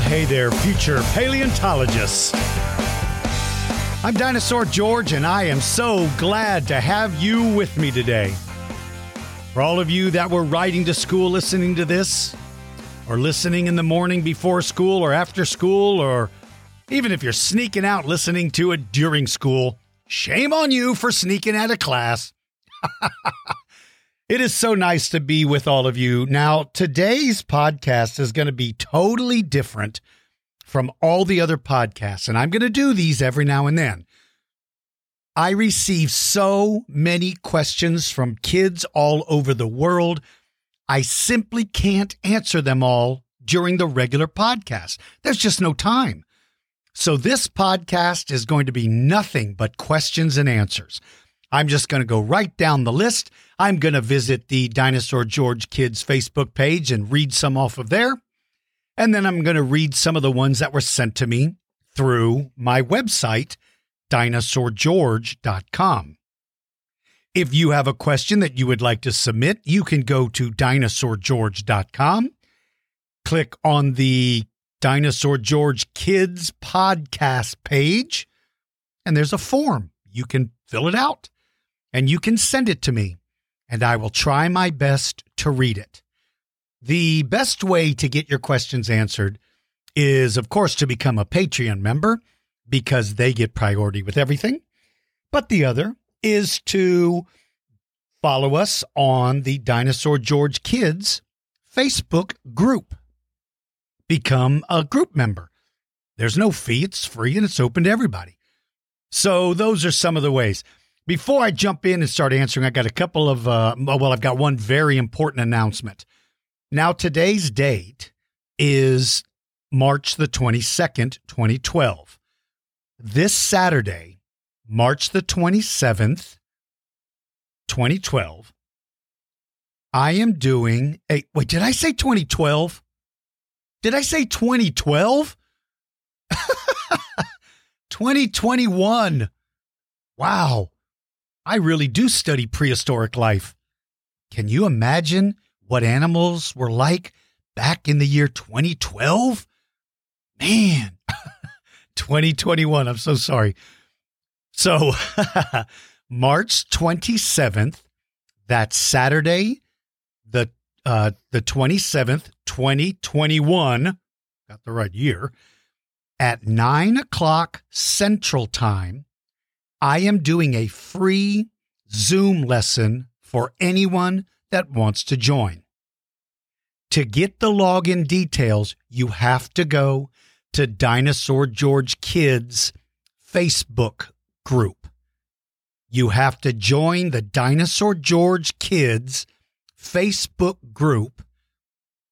Hey there, future paleontologists. I'm Dinosaur George, and I am so glad to have you with me today. For all of you that were riding to school listening to this, or listening in the morning before school or after school, or even if you're sneaking out listening to it during school, shame on you for sneaking out of class. It is so nice to be with all of you. Now, today's podcast is going to be totally different from all the other podcasts, and I'm going to do these every now and then. I receive so many questions from kids all over the world. I simply can't answer them all during the regular podcast. There's just no time. So, this podcast is going to be nothing but questions and answers. I'm just going to go right down the list. I'm going to visit the Dinosaur George Kids Facebook page and read some off of there. And then I'm going to read some of the ones that were sent to me through my website, dinosaurgeorge.com. If you have a question that you would like to submit, you can go to dinosaurgeorge.com, click on the Dinosaur George Kids podcast page, and there's a form. You can fill it out and you can send it to me, and I will try my best to read it. The best way to get your questions answered is, of course, to become a Patreon member because they get priority with everything. But the other is to follow us on the Dinosaur George Kids Facebook group. Become a group member. There's no fee, it's free, and it's open to everybody. So, those are some of the ways. Before I jump in and start answering, I got a couple of, uh, well, I've got one very important announcement. Now, today's date is March the 22nd, 2012. This Saturday, March the 27th, 2012, I am doing a, wait, did I say 2012? Did I say 2012? 2021. Wow. I really do study prehistoric life. Can you imagine what animals were like back in the year 2012? Man, 2021. I'm so sorry. So, March 27th, that's Saturday, the uh, the 27th, 2021, got the right year, at nine o'clock Central Time I am doing a free Zoom lesson for anyone that wants to join. To get the login details, you have to go to Dinosaur George Kids Facebook group. You have to join the Dinosaur George Kids Facebook group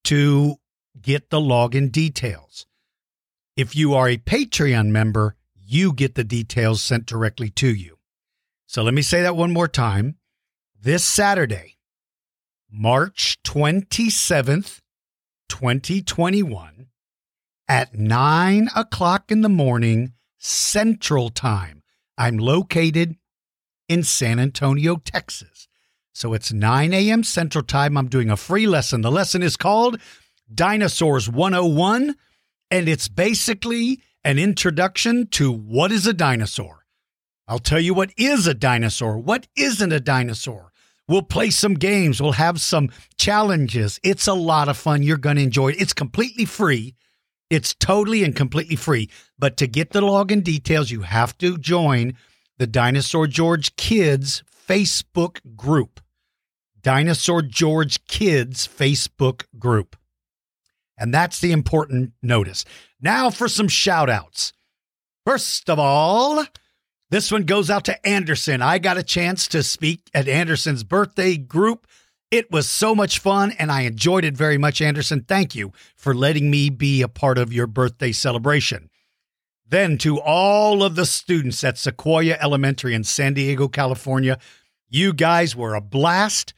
to get the login details. If you are a Patreon member, you get the details sent directly to you. So let me say that one more time. This Saturday, March 27th, 2021, at 9 o'clock in the morning Central Time. I'm located in San Antonio, Texas. So it's 9 a.m. Central Time. I'm doing a free lesson. The lesson is called Dinosaurs 101, and it's basically an introduction to what is a dinosaur. I'll tell you what is a dinosaur, what isn't a dinosaur. We'll play some games, we'll have some challenges. It's a lot of fun. You're going to enjoy it. It's completely free. It's totally and completely free. But to get the login details, you have to join the Dinosaur George Kids Facebook group. Dinosaur George Kids Facebook group. And that's the important notice. Now for some shout outs. First of all, this one goes out to Anderson. I got a chance to speak at Anderson's birthday group It was so much fun and I enjoyed it very much, Anderson. Thank you for letting me be a part of your birthday celebration. Then, to all of the students at Sequoia Elementary in San Diego, California, you guys were a blast.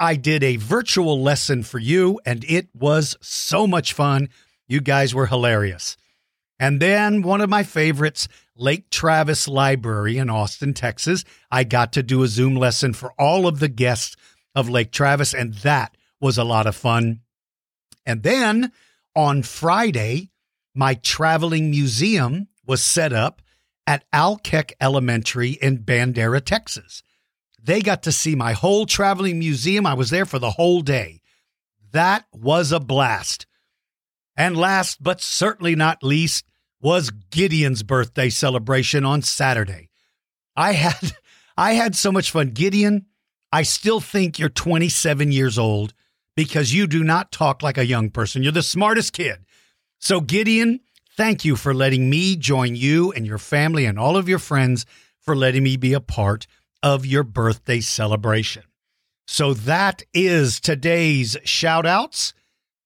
I did a virtual lesson for you, and it was so much fun. You guys were hilarious. And then one of my favorites, Lake Travis Library in Austin, Texas. I got to do a Zoom lesson for all of the guests of Lake Travis, and that was a lot of fun. And then on Friday, my traveling museum was set up at Alkek Elementary in Bandera, Texas. They got to see my whole traveling museum. I was there for the whole day. That was a blast. And last but certainly not least was Gideon's birthday celebration on Saturday. I had I had so much fun. Gideon, I still think you're 27 years old because you do not talk like a young person. You're the smartest kid. So Gideon, thank you for letting me join you and your family and all of your friends for letting me be a part of your birthday celebration. So that is today's shout outs.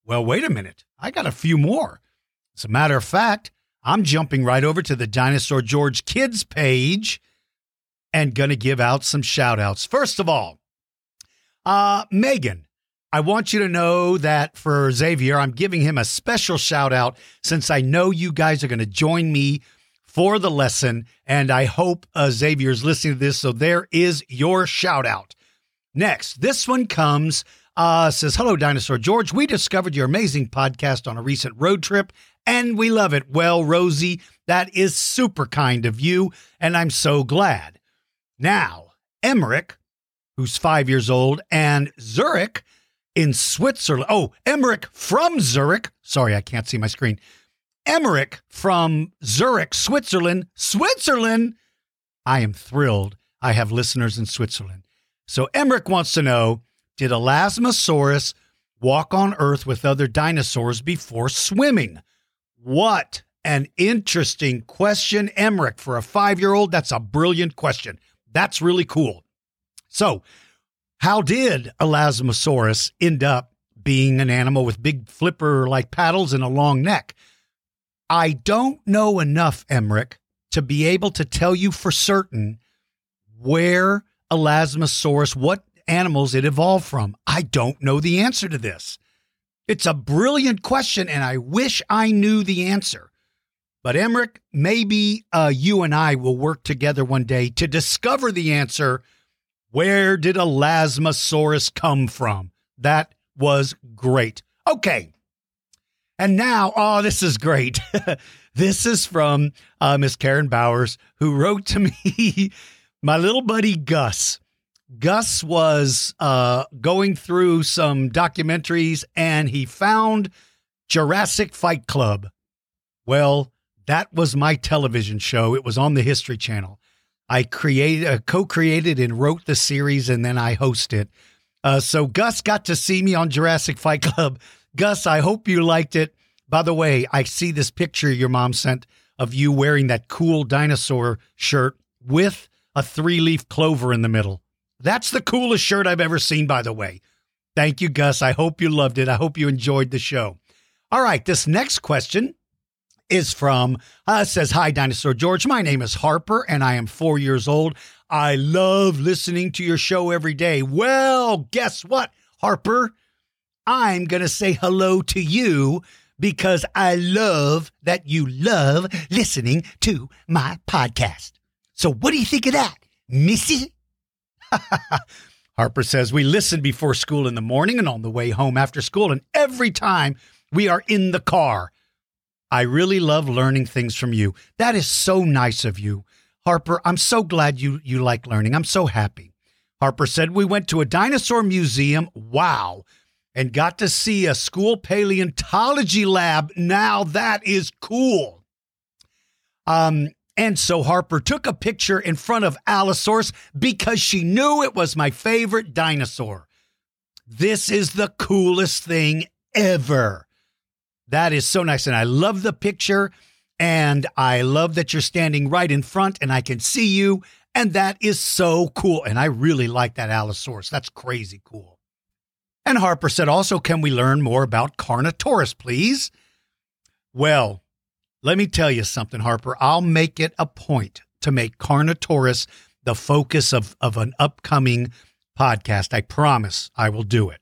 Well, wait a minute. I got a few more. As a matter of fact, I'm jumping right over to the Dinosaur George Kids page and going to give out some shout outs. First of all, uh, Megan, I want you to know that for Xavier, I'm giving him a special shout out since I know you guys are going to join me for the lesson. And I hope uh, Xavier's listening to this. So there is your shout out. Next, this one comes, uh, says, Hello, Dinosaur George. We discovered your amazing podcast on a recent road trip and we love it. Well, Rosie, that is super kind of you. And I'm so glad. Now, Emmerich, who's five years old, and Zurich in Switzerland. Oh, Emmerich from Zurich. Sorry, I can't see my screen. Emmerich from Zurich, Switzerland. Switzerland! I am thrilled I have listeners in Switzerland. So Emmerich wants to know Did Elasmosaurus walk on Earth with other dinosaurs before swimming? What an interesting question, Emmerich. For a five year old, that's a brilliant question. That's really cool. So, how did Elasmosaurus end up being an animal with big flipper like paddles and a long neck? I don't know enough, Emmerich, to be able to tell you for certain where Elasmosaurus, what animals it evolved from. I don't know the answer to this. It's a brilliant question, and I wish I knew the answer. But Emmerich, maybe uh, you and I will work together one day to discover the answer. Where did Elasmosaurus come from? That was great. Okay, and now, oh, this is great. this is from uh, Miss Karen Bowers, who wrote to me, my little buddy Gus. Gus was uh, going through some documentaries and he found Jurassic Fight Club. Well, that was my television show. It was on the History Channel. I created, uh, co-created, and wrote the series, and then I host it. Uh, so Gus got to see me on Jurassic Fight Club. Gus, I hope you liked it. By the way, I see this picture your mom sent of you wearing that cool dinosaur shirt with a three leaf clover in the middle. That's the coolest shirt I've ever seen, by the way. Thank you, Gus. I hope you loved it. I hope you enjoyed the show. All right, this next question is from uh, says hi dinosaur george my name is harper and i am four years old i love listening to your show every day well guess what harper I'm to say hello to you because I love that you love listening to my podcast. So, what do you think of that, Missy? Harper says, We listen before school in the morning and on the way home after school, and every time we are in the car. I really love learning things from you. That is so nice of you. Harper, I'm so glad you, you like learning. I'm so happy. Harper said, We went to a dinosaur museum. Wow and got to see a school paleontology lab. Now that is cool. Um, and so Harper took a picture in front of Allosaurus because she knew it was my favorite dinosaur. This is the coolest thing ever. That is so nice. And I love the picture. And I love that you're standing right in front and I can see you. And that is so cool. And I really like that Allosaurus. That's crazy cool. And Harper said, also, can we learn more about Carnotaurus, please? Well, let me tell you something, Harper. I'll make it a point to make Carnotaurus the focus of, of an upcoming podcast. I promise I will do it.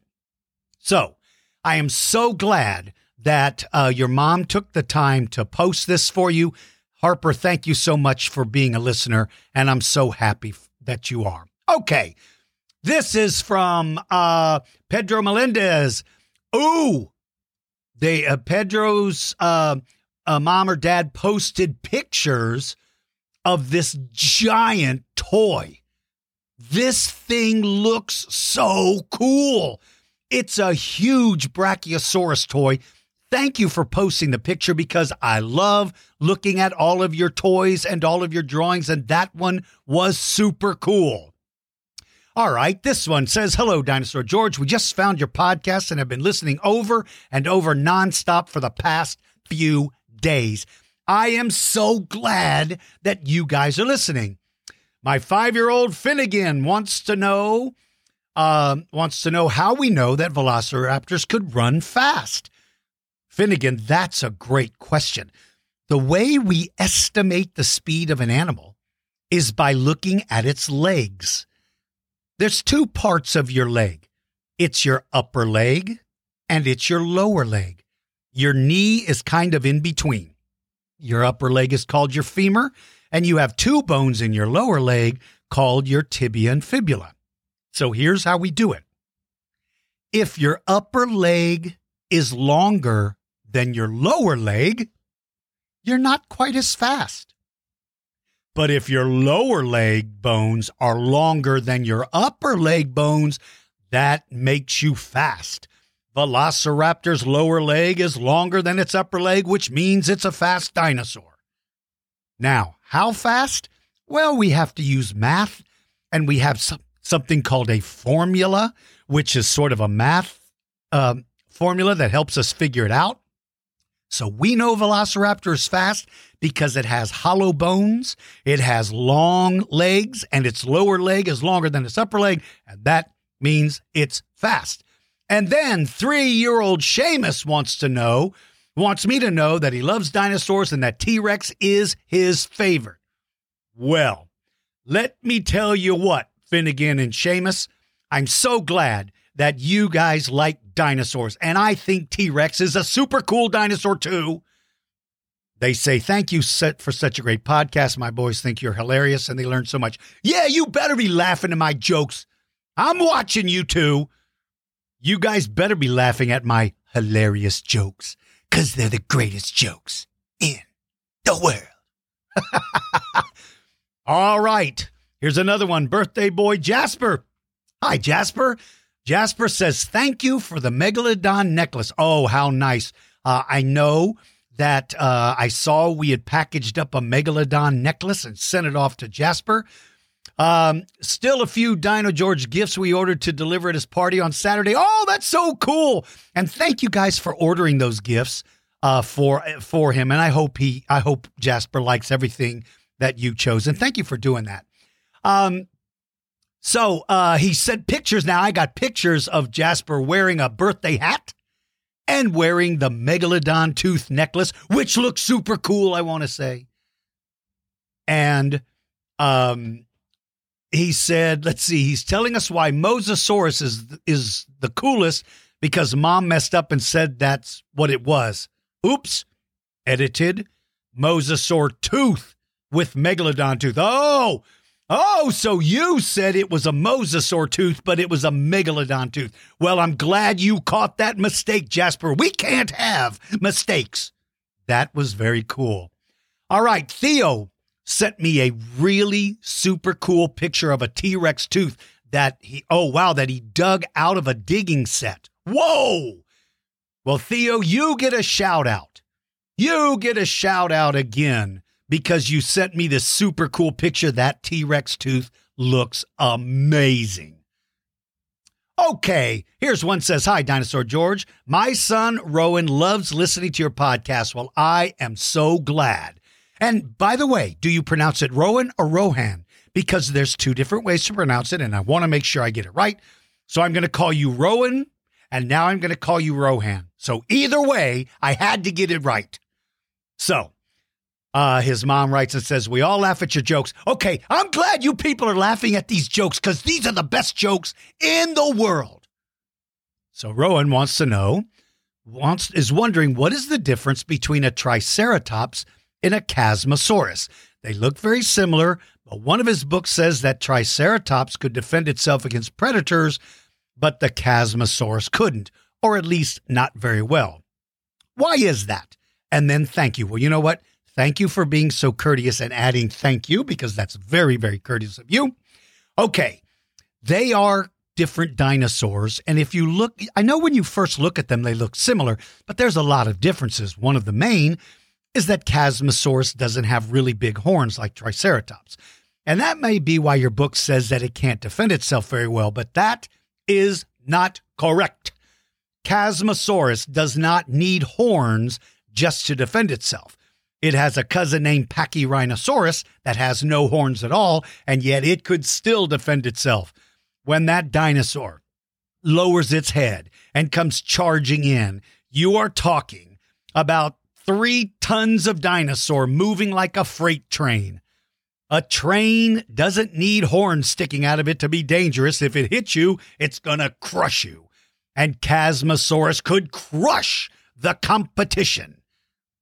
So I am so glad that uh, your mom took the time to post this for you. Harper, thank you so much for being a listener, and I'm so happy that you are. Okay, this is from uh, Pedro Melendez. Ooh, they uh, Pedro's uh, mom or dad posted pictures of this giant toy. This thing looks so cool. It's a huge Brachiosaurus toy Thank you for posting the picture because I love looking at all of your toys and all of your drawings, and that one was super cool. All right, this one says Hello, Dinosaur George. We just found your podcast and have been listening over and over nonstop for the past few days. I am so glad that you guys are listening. My five year old Finnegan wants to know. Uh, wants to know how we know that velociraptors could run fast. Finnegan, that's a great question. The way we estimate the speed of an animal is by looking at its legs. There's two parts of your leg it's your upper leg and it's your lower leg. Your knee is kind of in between. Your upper leg is called your femur, and you have two bones in your lower leg called your tibia and fibula. So here's how we do it. If your upper leg is longer than your lower leg, you're not quite as fast. But if your lower leg bones are longer than your upper leg bones, that makes you fast. Velociraptor's lower leg is longer than its upper leg, which means it's a fast dinosaur. Now, how fast? Well, we have to use math, and we have some, something called a formula, which is sort of a math um, formula that helps us figure it out. So we know Velociraptor is fast because it has hollow bones, it has long legs, and its lower leg is longer than its upper leg, and that means it's fast. And then three year old Seamus wants to know, wants me to know that he loves dinosaurs and that T Rex is his favorite. Well, let me tell you what, Finnegan and Seamus, I'm so glad that you guys like dinosaurs. And I think T Rex is a super cool dinosaur too. They say, Thank you for such a great podcast. My boys think you're hilarious and they learn so much. Yeah, you better be laughing at my jokes. I'm watching you two. You guys better be laughing at my hilarious jokes because they're the greatest jokes in the world. All right. Here's another one. Birthday boy Jasper. Hi, Jasper. Jasper says, Thank you for the Megalodon necklace. Oh, how nice. Uh, I know that uh, I saw we had packaged up a Megalodon necklace and sent it off to Jasper. Um, still a few Dino George gifts we ordered to deliver at his party on Saturday. Oh, that's so cool! And thank you guys for ordering those gifts uh, for for him. And I hope he, I hope Jasper likes everything that you chose. And thank you for doing that. Um, so uh, he sent pictures. Now I got pictures of Jasper wearing a birthday hat and wearing the megalodon tooth necklace, which looks super cool. I want to say. And um, he said, "Let's see." He's telling us why Mosasaurus is is the coolest because mom messed up and said that's what it was. Oops. Edited Mosasaur tooth with megalodon tooth. Oh, Oh, so you said it was a mosasaur tooth, but it was a megalodon tooth. Well, I'm glad you caught that mistake, Jasper. We can't have mistakes. That was very cool. All right, Theo sent me a really super cool picture of a T Rex tooth that he, oh, wow, that he dug out of a digging set. Whoa! Well, Theo, you get a shout out. You get a shout out again because you sent me this super cool picture. That T Rex tooth looks amazing. Okay, here's one says, Hi, Dinosaur George. My son Rowan loves listening to your podcast. Well, I am so glad. And by the way, do you pronounce it Rowan or Rohan? Because there's two different ways to pronounce it, and I want to make sure I get it right. So I'm going to call you Rowan, and now I'm going to call you Rohan. So either way, I had to get it right. So uh, his mom writes and says, We all laugh at your jokes. Okay, I'm glad you people are laughing at these jokes because these are the best jokes in the world. So Rowan wants to know, wants is wondering what is the difference between a Triceratops and a Chasmosaurus? They look very similar, but one of his books says that Triceratops could defend itself against predators, but the Chasmosaurus couldn't, or at least not very well. Why is that? And then thank you. Well, you know what? Thank you for being so courteous and adding thank you because that's very, very courteous of you. Okay. They are different dinosaurs. And if you look, I know when you first look at them, they look similar, but there's a lot of differences. One of the main is that Chasmosaurus doesn't have really big horns like Triceratops. And that may be why your book says that it can't defend itself very well, but that is not correct. Chasmosaurus does not need horns just to defend itself. It has a cousin named Pachyrhinosaurus that has no horns at all, and yet it could still defend itself. When that dinosaur lowers its head and comes charging in, you are talking about three tons of dinosaur moving like a freight train. A train doesn't need horns sticking out of it to be dangerous. If it hits you, it's going to crush you. And Chasmosaurus could crush the competition.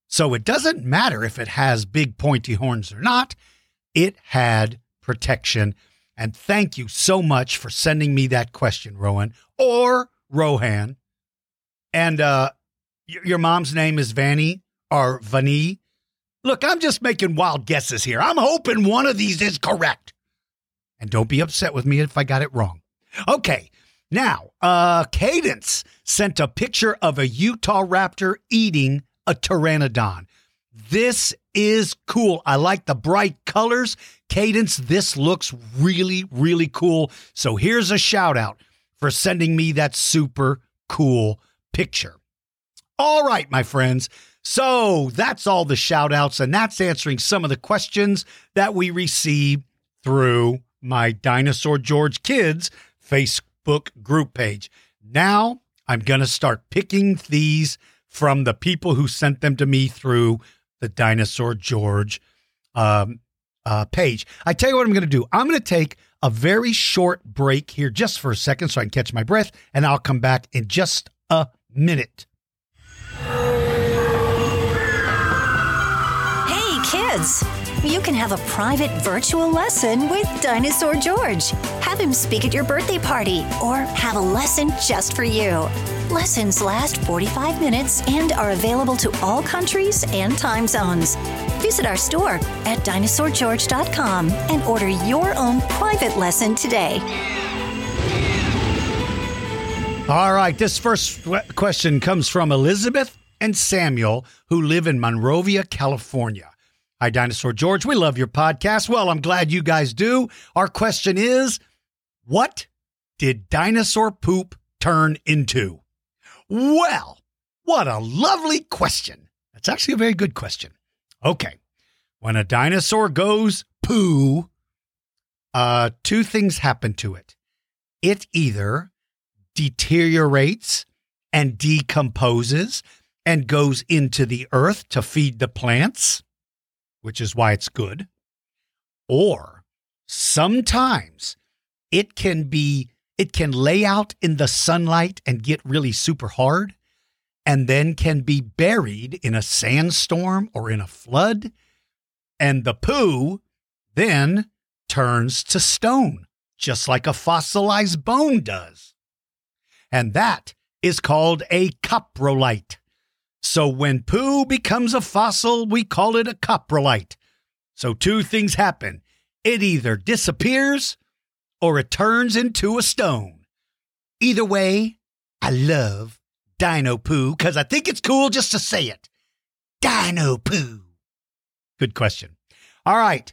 So it doesn't matter if it has big pointy horns or not. It had protection. And thank you so much for sending me that question, Rowan or Rohan. And uh, your mom's name is Vanny or Vani. Look, I'm just making wild guesses here. I'm hoping one of these is correct. And don't be upset with me if I got it wrong. Okay, now, uh, Cadence sent a picture of a Utahraptor eating a pteranodon. This is cool. I like the bright colors. Cadence, this looks really, really cool. So here's a shout out for sending me that super cool picture. All right, my friends. So that's all the shout outs, and that's answering some of the questions that we receive through my Dinosaur George Kids Facebook group page. Now I'm going to start picking these from the people who sent them to me through the Dinosaur George um, uh, page. I tell you what I'm going to do. I'm going to take a very short break here just for a second so I can catch my breath, and I'll come back in just a minute. Kids. You can have a private virtual lesson with Dinosaur George. Have him speak at your birthday party or have a lesson just for you. Lessons last 45 minutes and are available to all countries and time zones. Visit our store at dinosaurgeorge.com and order your own private lesson today. All right, this first question comes from Elizabeth and Samuel, who live in Monrovia, California. Hi, Dinosaur George. We love your podcast. Well, I'm glad you guys do. Our question is What did dinosaur poop turn into? Well, what a lovely question. That's actually a very good question. Okay. When a dinosaur goes poo, uh, two things happen to it. It either deteriorates and decomposes and goes into the earth to feed the plants which is why it's good. Or sometimes it can be, it can lay out in the sunlight and get really super hard and then can be buried in a sandstorm or in a flood. And the poo then turns to stone, just like a fossilized bone does. And that is called a coprolite. So when poo becomes a fossil, we call it a coprolite. So two things happen it either disappears or it turns into a stone. Either way, I love dino poo because I think it's cool just to say it. Dino poo. Good question. All right.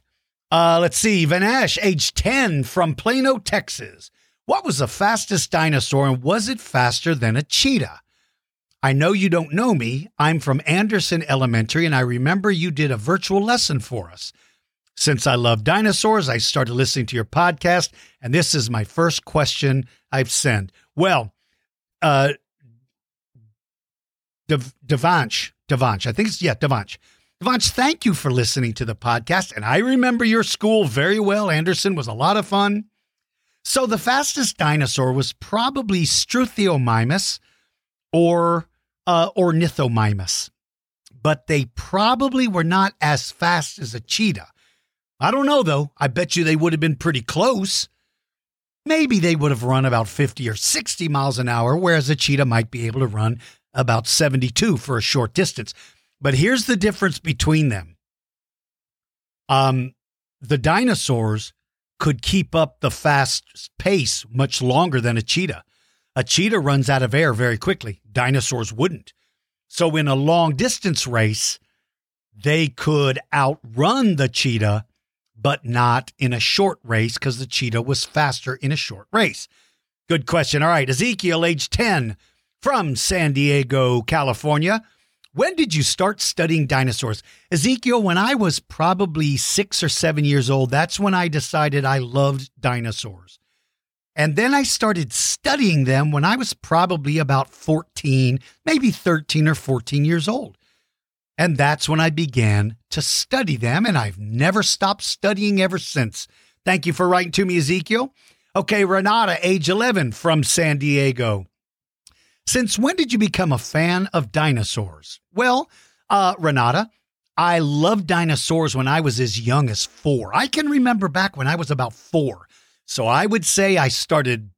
Uh, let's see. Vanash, age 10 from Plano, Texas. What was the fastest dinosaur and was it faster than a cheetah? I know you don't know me. I'm from Anderson Elementary, and I remember you did a virtual lesson for us. Since I love dinosaurs, I started listening to your podcast, and this is my first question I've sent. Well, uh, Dev- Devanch. Devanch. I think it's, yeah, Devanch. Devanch, thank you for listening to the podcast. And I remember your school very well. Anderson was a lot of fun. So the fastest dinosaur was probably Struthiomimus or uh, Ornithomimus, but they probably were not as fast as a cheetah. I don't know though. I bet you they would have been pretty close. Maybe they would have run about 50 or 60 miles an hour, whereas a cheetah might be able to run about 72 for a short distance. But here's the difference between them. Um, the dinosaurs could keep up the fast pace much longer than a cheetah. A cheetah runs out of air very quickly. Dinosaurs wouldn't. So in a long distance race, they could outrun the cheetah, but not in a short race because the cheetah was faster in a short race. Good question. All right. Ezekiel, age 10, from San Diego, California. When did you start studying dinosaurs? Ezekiel, when I was probably six or seven years old, that's when I decided I loved dinosaurs. And then I started studying them when I was probably about 14, maybe 13 or 14 years old. And that's when I began to study them, and I've never stopped studying ever since. Thank you for writing to me, Ezekiel. Okay, Renata, age 11 from San Diego. Since when did you become a fan of dinosaurs? Well, uh, Renata, I loved dinosaurs when I was as young as four. I can remember back when I was about four. So I would say I started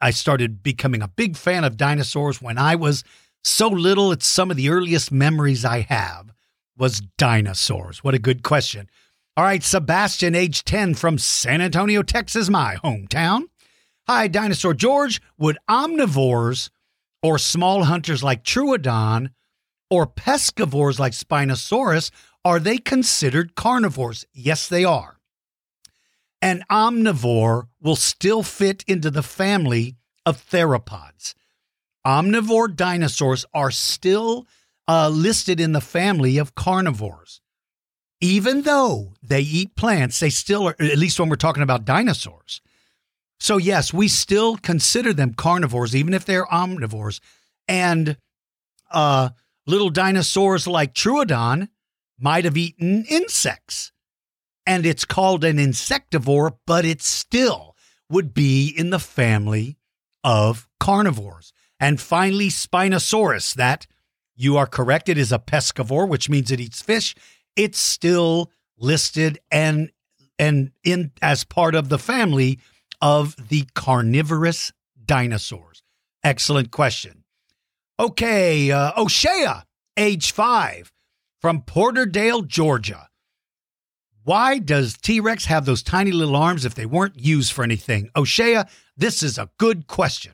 I started becoming a big fan of dinosaurs when I was so little. It's some of the earliest memories I have was dinosaurs. What a good question. All right, Sebastian, age 10 from San Antonio, Texas, my hometown. Hi, Dinosaur George. Would omnivores or small hunters like Troodon or pescivores like Spinosaurus, are they considered carnivores? Yes, they are. An omnivore will still fit into the family of theropods. Omnivore dinosaurs are still uh, listed in the family of carnivores. Even though they eat plants, they still are, at least when we're talking about dinosaurs, so, yes, we still consider them carnivores, even if they're omnivores. And uh, little dinosaurs like Troodon might have eaten insects. And it's called an insectivore, but it still would be in the family of carnivores. And finally, Spinosaurus, that you are correct, it is a pescivore, which means it eats fish. It's still listed and and in as part of the family of the carnivorous dinosaurs? Excellent question. Okay, uh, O'Shea, age five, from Porterdale, Georgia. Why does T Rex have those tiny little arms if they weren't used for anything? Oh, O'Shea, this is a good question.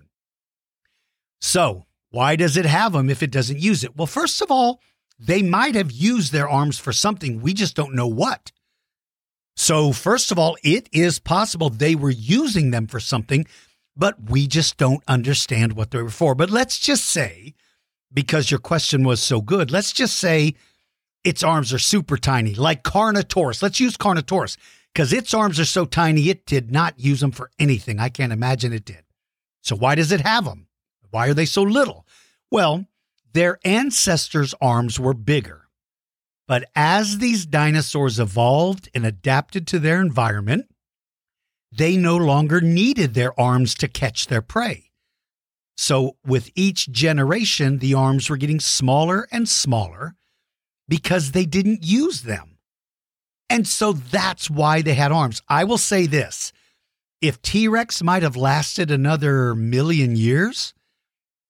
So, why does it have them if it doesn't use it? Well, first of all, they might have used their arms for something. We just don't know what. So, first of all, it is possible they were using them for something, but we just don't understand what they were for. But let's just say, because your question was so good, let's just say its arms are super tiny, like Carnotaurus. Let's use Carnotaurus because its arms are so tiny, it did not use them for anything. I can't imagine it did. So, why does it have them? Why are they so little? Well, their ancestors' arms were bigger. But as these dinosaurs evolved and adapted to their environment, they no longer needed their arms to catch their prey. So, with each generation, the arms were getting smaller and smaller because they didn't use them. And so that's why they had arms. I will say this if T Rex might have lasted another million years,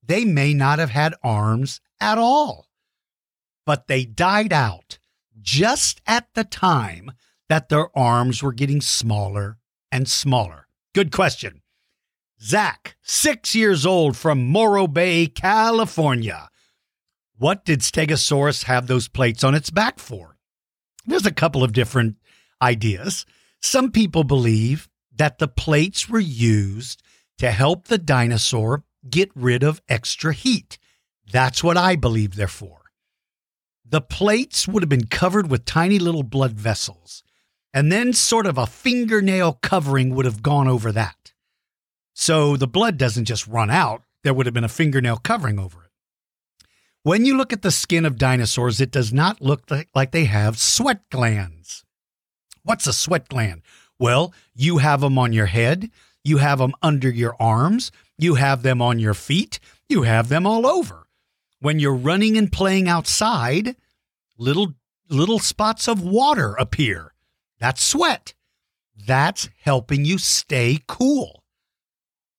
they may not have had arms at all but they died out just at the time that their arms were getting smaller and smaller. Good question. Zach, six years old from Morro Bay, California. What did Stegosaurus have those plates on its back for? There's a couple of different ideas. Some people believe that the plates were used to help the dinosaur get rid of extra heat. That's what I believe they're for. The plates would have been covered with tiny little blood vessels, and then sort of a fingernail covering would have gone over that. So the blood doesn't just run out, there would have been a fingernail covering over it. When you look at the skin of dinosaurs, it does not look like they have sweat glands. What's a sweat gland? Well, you have them on your head, you have them under your arms, you have them on your feet, you have them all over. When you're running and playing outside, little little spots of water appear. That's sweat. That's helping you stay cool.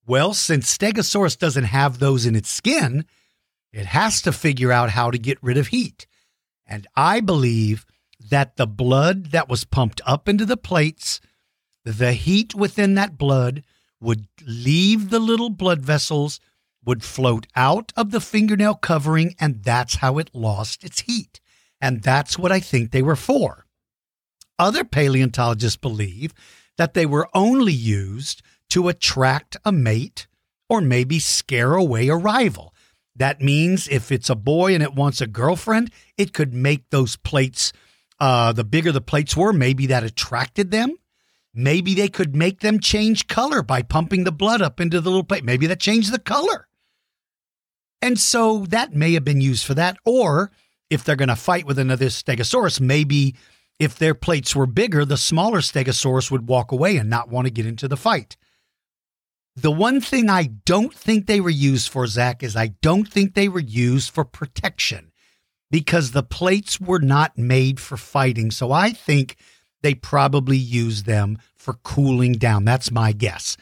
Well, since Stegosaurus doesn't have those in its skin, it has to figure out how to get rid of heat. And I believe that the blood that was pumped up into the plates, the heat within that blood would leave the little blood vessels, would float out of the fingernail covering, and that's how it lost its heat. And that's what I think they were for. Other paleontologists believe that they were only used to attract a mate or maybe scare away a rival. That means if it's a boy and it wants a girlfriend, it could make those plates, uh, the bigger the plates were, maybe that attracted them. Maybe they could make them change color by pumping the blood up into the little plate. Maybe that changed the color. And so that may have been used for that. Or if they're going to fight with another stegosaurus, maybe if their plates were bigger, the smaller stegosaurus would walk away and not want to get into the fight. The one thing I don't think they were used for, Zach, is I don't think they were used for protection because the plates were not made for fighting. So I think they probably used them for cooling down. That's my guess.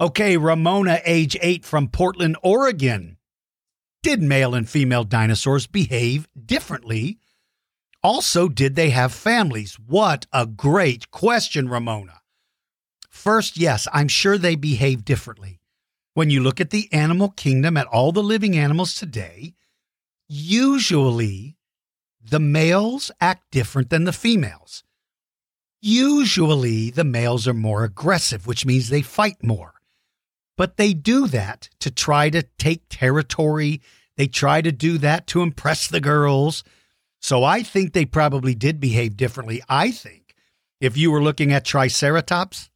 Okay, Ramona, age eight from Portland, Oregon. Did male and female dinosaurs behave differently? Also, did they have families? What a great question, Ramona. First, yes, I'm sure they behave differently. When you look at the animal kingdom, at all the living animals today, usually the males act different than the females. Usually the males are more aggressive, which means they fight more. But they do that to try to take territory. They try to do that to impress the girls. So I think they probably did behave differently. I think if you were looking at Triceratops,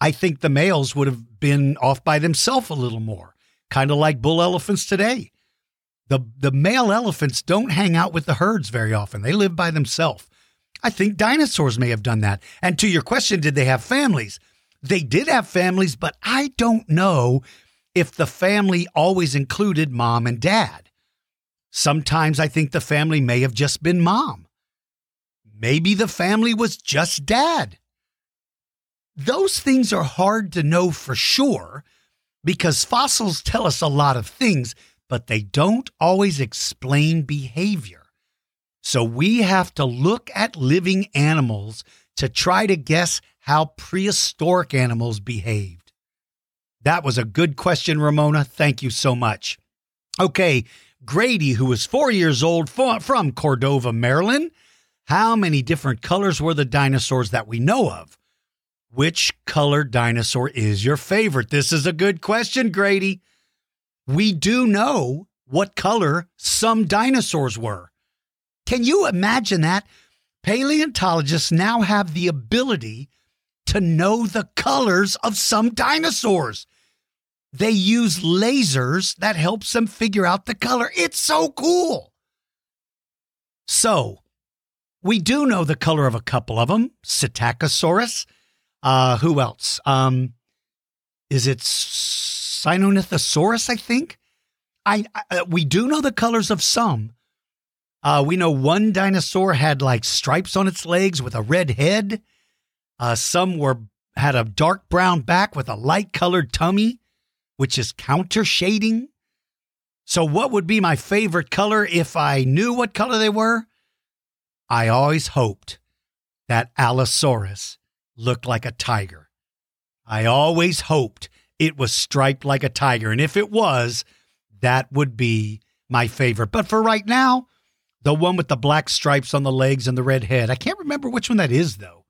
I think the males would have been off by themselves a little more, kind of like bull elephants today. The, the male elephants don't hang out with the herds very often, they live by themselves. I think dinosaurs may have done that. And to your question, did they have families? They did have families, but I don't know if the family always included mom and dad. Sometimes I think the family may have just been mom. Maybe the family was just dad. Those things are hard to know for sure because fossils tell us a lot of things, but they don't always explain behavior. So we have to look at living animals to try to guess how prehistoric animals behaved. That was a good question, Ramona. Thank you so much. Okay, Grady, who was four years old from Cordova, Maryland. How many different colors were the dinosaurs that we know of? Which color dinosaur is your favorite? This is a good question, Grady. We do know what color some dinosaurs were. Can you imagine that? Paleontologists now have the ability to know the colors of some dinosaurs. They use lasers that helps them figure out the color. It's so cool. So, we do know the color of a couple of them. Psittacosaurus uh, who else? Um, is it Sinornithosaurus? I think. I, I uh, we do know the colors of some. Uh, we know one dinosaur had like stripes on its legs with a red head. Uh, some were had a dark brown back with a light colored tummy, which is counter shading. So, what would be my favorite color if I knew what color they were? I always hoped that Allosaurus looked like a tiger. I always hoped it was striped like a tiger. And if it was, that would be my favorite. But for right now, the one with the black stripes on the legs and the red head. I can't remember which one that is, though.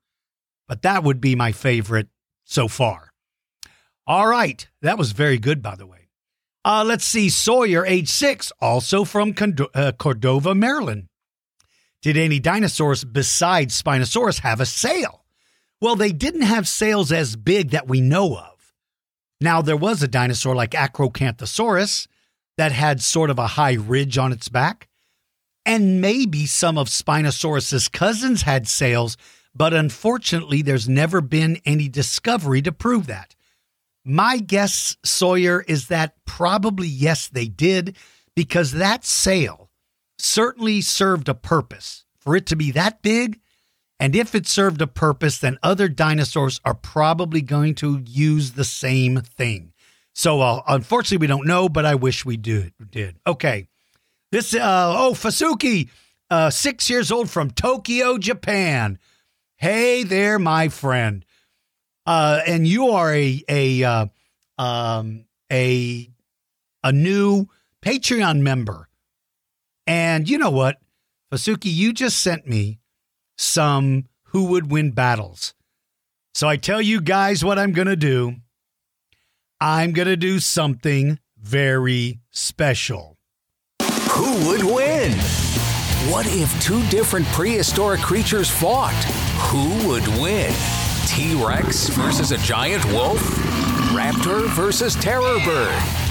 But that would be my favorite so far. All right. That was very good, by the way. Uh, let's see. Sawyer, age six, also from uh, Cordova, Maryland. Did any dinosaurs besides Spinosaurus have a sail? Well, they didn't have sails as big that we know of. Now, there was a dinosaur like Acrocanthosaurus that had sort of a high ridge on its back. And maybe some of Spinosaurus's cousins had sails, but unfortunately, there's never been any discovery to prove that. My guess, Sawyer, is that probably yes, they did, because that sail certainly served a purpose. For it to be that big, and if it served a purpose, then other dinosaurs are probably going to use the same thing. So, uh, unfortunately, we don't know, but I wish we did. Did okay. This uh, oh Fasuki, uh, six years old from Tokyo, Japan. Hey there, my friend. Uh, and you are a a uh, um, a a new Patreon member. And you know what, Fasuki, you just sent me some who would win battles. So I tell you guys what I'm going to do. I'm going to do something very special. Who would win? What if two different prehistoric creatures fought? Who would win? T Rex versus a giant wolf? Raptor versus terror bird?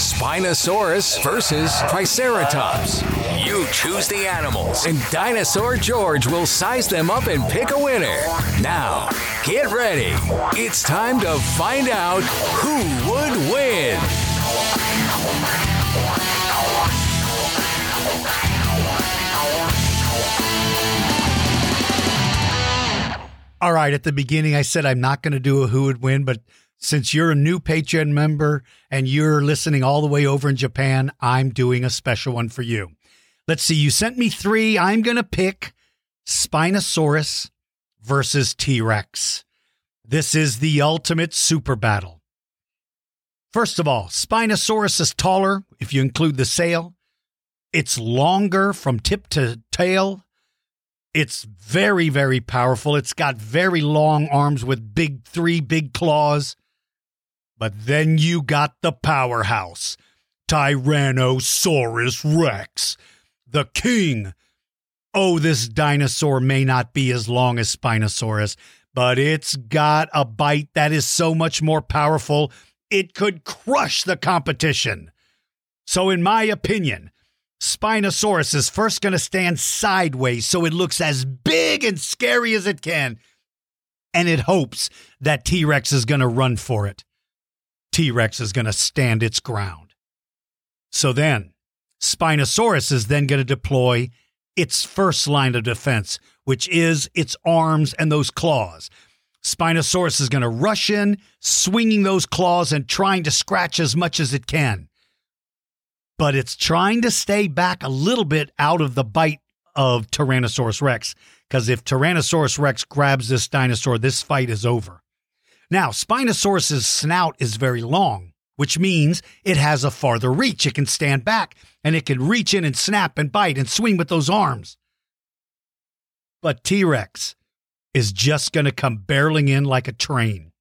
Spinosaurus versus Triceratops? You choose the animals, and Dinosaur George will size them up and pick a winner. Now, get ready. It's time to find out who would win. All right, at the beginning, I said I'm not going to do a who would win, but since you're a new Patreon member and you're listening all the way over in Japan, I'm doing a special one for you. Let's see, you sent me three. I'm going to pick Spinosaurus versus T Rex. This is the ultimate super battle. First of all, Spinosaurus is taller if you include the sail. It's longer from tip to tail it's very, very powerful. It's got very long arms with big, three big claws. But then you got the powerhouse Tyrannosaurus Rex, the king. Oh, this dinosaur may not be as long as Spinosaurus, but it's got a bite that is so much more powerful, it could crush the competition. So, in my opinion, Spinosaurus is first going to stand sideways so it looks as big and scary as it can. And it hopes that T Rex is going to run for it. T Rex is going to stand its ground. So then, Spinosaurus is then going to deploy its first line of defense, which is its arms and those claws. Spinosaurus is going to rush in, swinging those claws and trying to scratch as much as it can but it's trying to stay back a little bit out of the bite of Tyrannosaurus Rex. Because if Tyrannosaurus Rex grabs this dinosaur, this fight is over. Now, Spinosaurus's snout is very long, which means it has a farther reach. It can stand back and it can reach in and snap and bite and swing with those arms. But T Rex is just going to come barreling in like a train.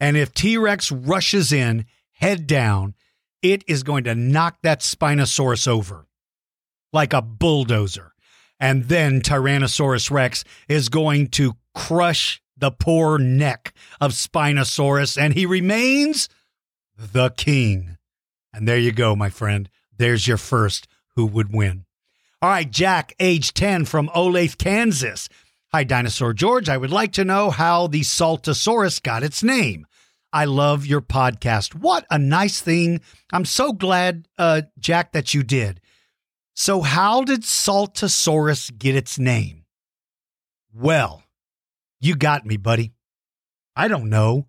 And if T Rex rushes in, head down, it is going to knock that Spinosaurus over like a bulldozer. And then Tyrannosaurus Rex is going to crush the poor neck of Spinosaurus, and he remains the king. And there you go, my friend. There's your first who would win. All right, Jack, age 10 from Olathe, Kansas. Hi, Dinosaur George. I would like to know how the Saltosaurus got its name. I love your podcast. What a nice thing. I'm so glad, uh, Jack, that you did. So, how did Saltosaurus get its name? Well, you got me, buddy. I don't know.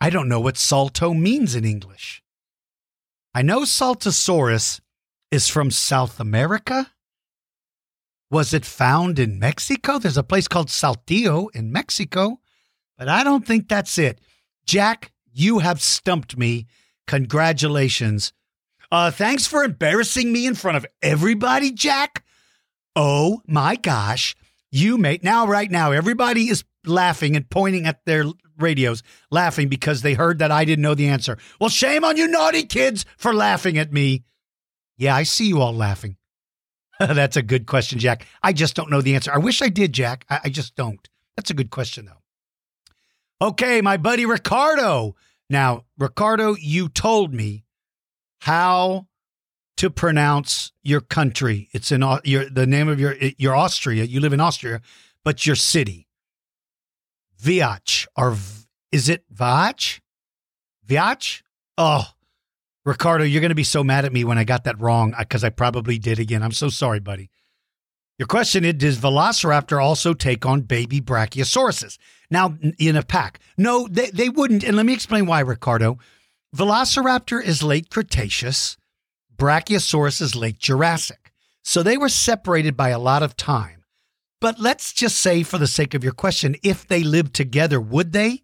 I don't know what salto means in English. I know Saltosaurus is from South America. Was it found in Mexico? There's a place called Saltillo in Mexico, but I don't think that's it. Jack, you have stumped me. Congratulations. Uh, thanks for embarrassing me in front of everybody, Jack. Oh my gosh. You made now, right now, everybody is laughing and pointing at their radios, laughing because they heard that I didn't know the answer. Well, shame on you, naughty kids, for laughing at me. Yeah, I see you all laughing. That's a good question, Jack. I just don't know the answer. I wish I did, Jack. I, I just don't. That's a good question, though. Okay, my buddy Ricardo. Now, Ricardo, you told me how to pronounce your country. It's in uh, your the name of your your Austria. You live in Austria, but your city. Viach or is it Vach? Viach? Oh, Ricardo, you're going to be so mad at me when I got that wrong uh, because I probably did again. I'm so sorry, buddy. Your question is Does Velociraptor also take on baby Brachiosauruses? Now, in a pack. No, they, they wouldn't. And let me explain why, Ricardo. Velociraptor is late Cretaceous, Brachiosaurus is late Jurassic. So they were separated by a lot of time. But let's just say, for the sake of your question, if they lived together, would they?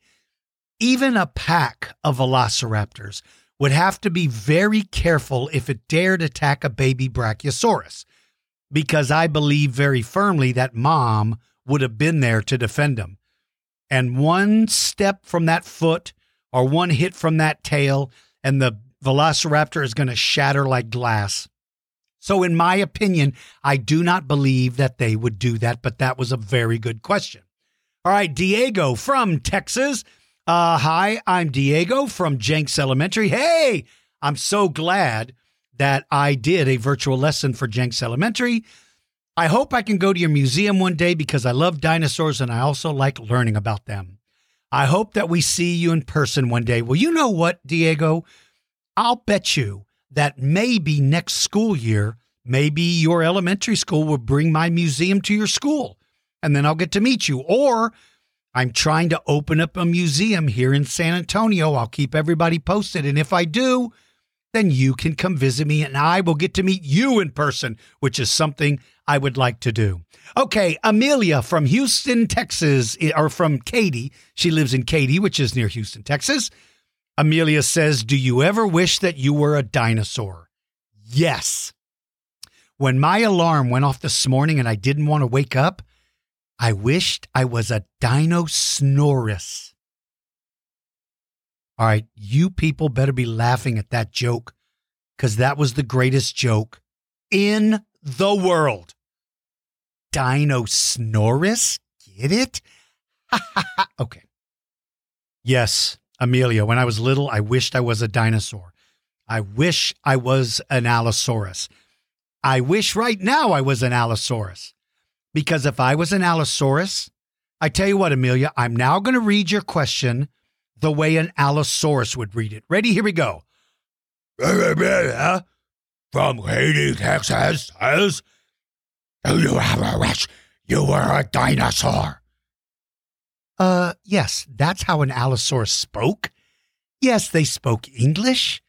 Even a pack of velociraptors would have to be very careful if it dared attack a baby Brachiosaurus, because I believe very firmly that mom would have been there to defend him. And one step from that foot or one hit from that tail, and the velociraptor is going to shatter like glass. So, in my opinion, I do not believe that they would do that, but that was a very good question. All right, Diego from Texas. Uh, hi, I'm Diego from Jenks Elementary. Hey, I'm so glad that I did a virtual lesson for Jenks Elementary. I hope I can go to your museum one day because I love dinosaurs and I also like learning about them. I hope that we see you in person one day. Well, you know what, Diego? I'll bet you that maybe next school year, maybe your elementary school will bring my museum to your school and then I'll get to meet you. Or I'm trying to open up a museum here in San Antonio. I'll keep everybody posted. And if I do, then you can come visit me and I will get to meet you in person, which is something I would like to do. Okay, Amelia from Houston, Texas, eh, or from Katy. She lives in Katy, which is near Houston, Texas. Amelia says, Do you ever wish that you were a dinosaur? Yes. When my alarm went off this morning and I didn't want to wake up, I wished I was a Dinosaurus. All right, you people better be laughing at that joke because that was the greatest joke in the world. Dinosaurus? Get it? okay. Yes, Amelia, when I was little, I wished I was a dinosaur. I wish I was an Allosaurus. I wish right now I was an Allosaurus. Because if I was an Allosaurus, I tell you what, Amelia, I'm now going to read your question the way an Allosaurus would read it. Ready? Here we go. From Katy, Texas says, you were a dinosaur? Uh, yes, that's how an Allosaurus spoke. Yes, they spoke English.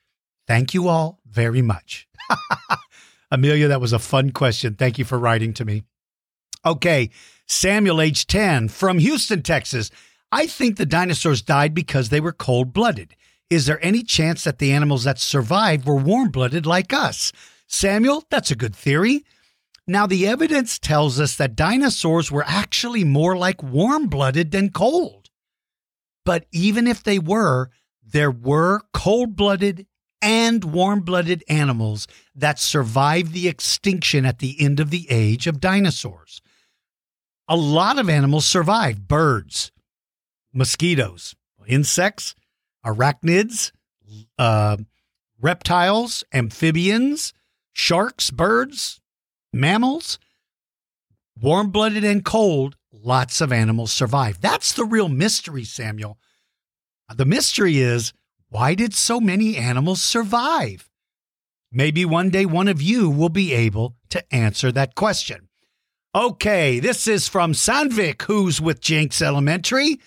Thank you all very much. Amelia, that was a fun question. Thank you for writing to me. Okay, Samuel, age 10, from Houston, Texas. I think the dinosaurs died because they were cold blooded. Is there any chance that the animals that survived were warm blooded like us? Samuel, that's a good theory. Now, the evidence tells us that dinosaurs were actually more like warm blooded than cold. But even if they were, there were cold blooded and warm blooded animals that survived the extinction at the end of the age of dinosaurs. A lot of animals survived birds, mosquitoes, insects, arachnids, uh, reptiles, amphibians, sharks, birds, mammals, warm blooded and cold, lots of animals survive. That's the real mystery, Samuel. The mystery is why did so many animals survive? Maybe one day one of you will be able to answer that question. Okay, this is from Sandvik, who's with Jenks Elementary.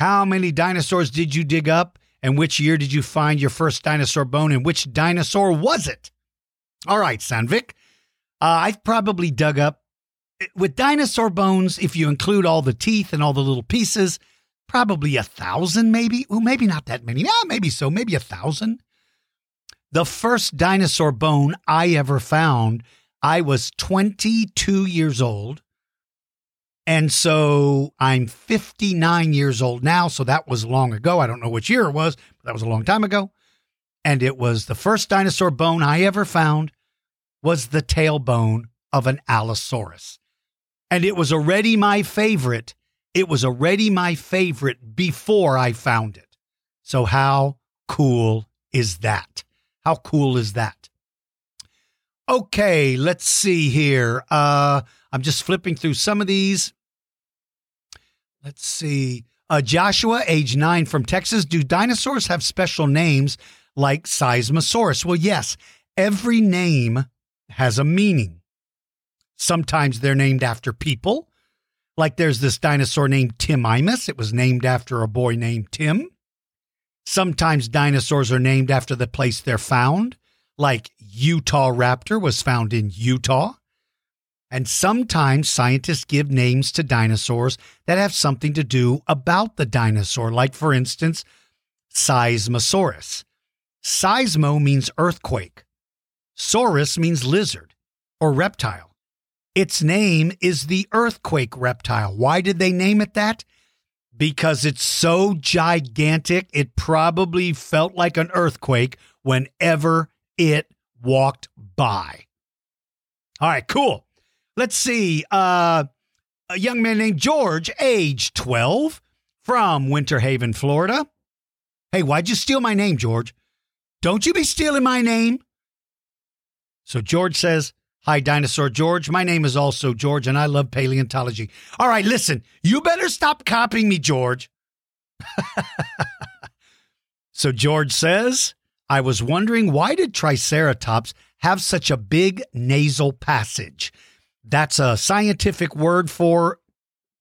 How many dinosaurs did you dig up? And which year did you find your first dinosaur bone? And which dinosaur was it? All right, Sandvik. Uh, I've probably dug up with dinosaur bones, if you include all the teeth and all the little pieces, probably a thousand, maybe. Well, maybe not that many. Yeah, maybe so. Maybe a thousand. The first dinosaur bone I ever found, I was 22 years old. And so I'm 59 years old now. So that was long ago. I don't know which year it was, but that was a long time ago. And it was the first dinosaur bone I ever found was the tailbone of an Allosaurus. And it was already my favorite. It was already my favorite before I found it. So, how cool is that? How cool is that? Okay, let's see here. Uh, I'm just flipping through some of these. Let's see. Uh, Joshua, age nine from Texas. Do dinosaurs have special names like Seismosaurus? Well, yes. Every name has a meaning. Sometimes they're named after people. Like there's this dinosaur named Timimus. It was named after a boy named Tim. Sometimes dinosaurs are named after the place they're found, like Utahraptor was found in Utah. And sometimes scientists give names to dinosaurs that have something to do about the dinosaur, like, for instance, Seismosaurus. Seismo means earthquake, Saurus means lizard or reptile. Its name is the earthquake reptile. Why did they name it that? Because it's so gigantic, it probably felt like an earthquake whenever it walked by. All right, cool. Let's see. Uh, a young man named George, age 12, from Winter Haven, Florida. Hey, why'd you steal my name, George? Don't you be stealing my name. So George says, Hi, Dinosaur George. My name is also George, and I love paleontology. All right, listen, you better stop copying me, George. so George says, I was wondering why did Triceratops have such a big nasal passage? That's a scientific word for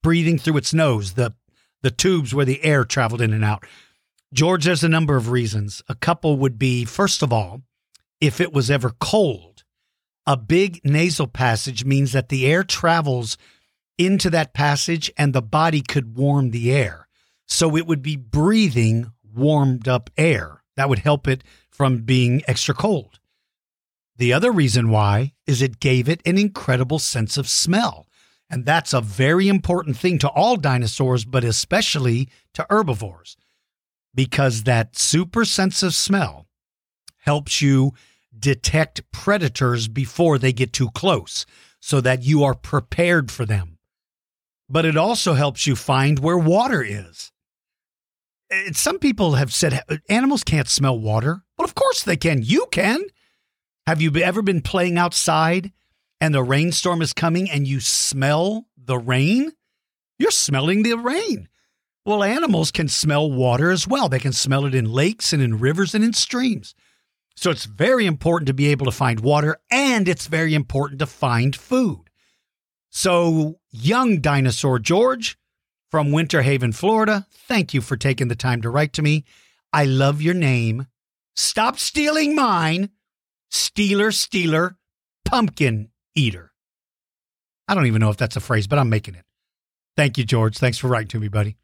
breathing through its nose, the the tubes where the air traveled in and out. George, there's a number of reasons. A couple would be, first of all, if it was ever cold, a big nasal passage means that the air travels into that passage and the body could warm the air. So it would be breathing warmed up air. That would help it from being extra cold. The other reason why is it gave it an incredible sense of smell. And that's a very important thing to all dinosaurs, but especially to herbivores, because that super sense of smell helps you detect predators before they get too close so that you are prepared for them. But it also helps you find where water is. Eh, some people have said animals can't smell water. Well, of course they can. You can. Have you ever been playing outside and the rainstorm is coming and you smell the rain? You're smelling the rain. Well, animals can smell water as well. They can smell it in lakes and in rivers and in streams. So it's very important to be able to find water and it's very important to find food. So, young dinosaur George from Winter Haven, Florida, thank you for taking the time to write to me. I love your name. Stop stealing mine. Stealer, stealer, pumpkin eater. I don't even know if that's a phrase, but I'm making it. Thank you, George. Thanks for writing to me, buddy.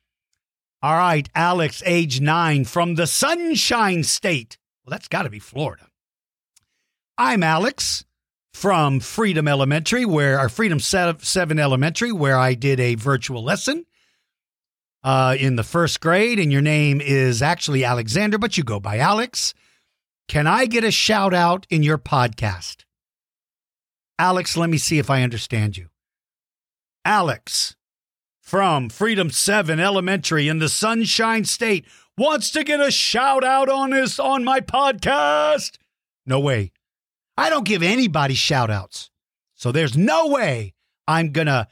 All right, Alex, age nine, from the Sunshine State. Well, that's got to be Florida. I'm Alex from Freedom Elementary, where our Freedom 7 Elementary, where I did a virtual lesson uh, in the first grade, and your name is actually Alexander, but you go by Alex. Can I get a shout out in your podcast? Alex, let me see if I understand you. Alex from Freedom 7 Elementary in the Sunshine State wants to get a shout out on this on my podcast. No way. I don't give anybody shout outs. So there's no way I'm going to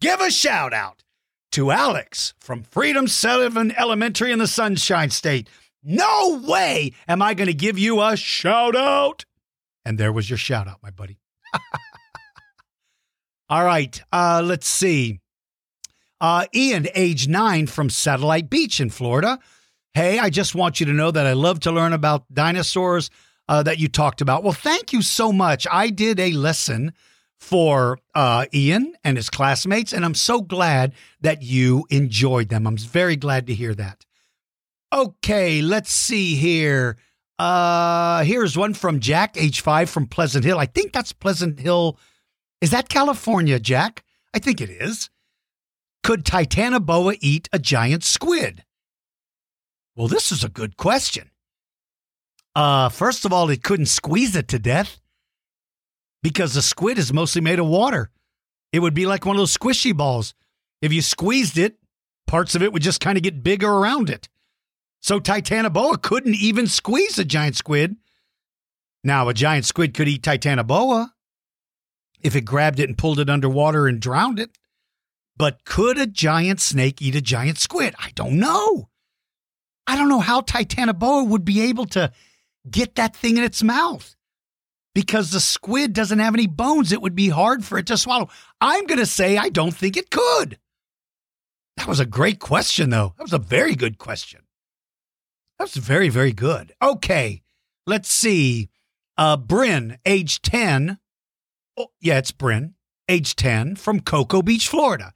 give a shout out to Alex from Freedom 7 Elementary in the Sunshine State. No way am I going to give you a shout out. And there was your shout out, my buddy. All right, uh, let's see. Uh, Ian, age nine from Satellite Beach in Florida. Hey, I just want you to know that I love to learn about dinosaurs uh, that you talked about. Well, thank you so much. I did a lesson for uh, Ian and his classmates, and I'm so glad that you enjoyed them. I'm very glad to hear that. Okay, let's see here. Uh here's one from Jack, age five from Pleasant Hill. I think that's Pleasant Hill. Is that California, Jack? I think it is. Could Titanoboa eat a giant squid? Well, this is a good question. Uh, first of all, it couldn't squeeze it to death because the squid is mostly made of water. It would be like one of those squishy balls. If you squeezed it, parts of it would just kind of get bigger around it. So Titanoboa couldn't even squeeze a giant squid. Now, a giant squid could eat Titanoboa if it grabbed it and pulled it underwater and drowned it. But could a giant snake eat a giant squid? I don't know. I don't know how Titanoboa would be able to get that thing in its mouth because the squid doesn't have any bones. It would be hard for it to swallow. I'm going to say I don't think it could. That was a great question, though. That was a very good question. That was very, very good. Okay, let's see. Uh, Bryn, age 10. Oh, yeah, it's Bryn, age 10, from Cocoa Beach, Florida.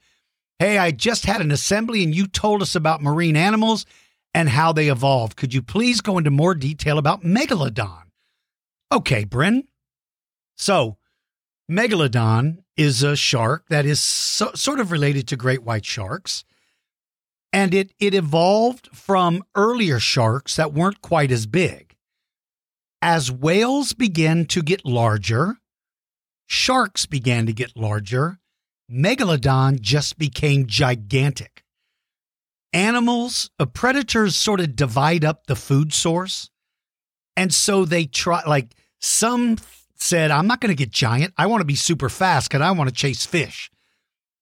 Hey, I just had an assembly and you told us about marine animals and how they evolved. Could you please go into more detail about Megalodon? Okay, Bryn. So, Megalodon is a shark that is so, sort of related to great white sharks. And it, it evolved from earlier sharks that weren't quite as big. As whales began to get larger, sharks began to get larger, Megalodon just became gigantic. Animals, uh, predators sort of divide up the food source. And so they try, like, some said, I'm not going to get giant. I want to be super fast because I want to chase fish.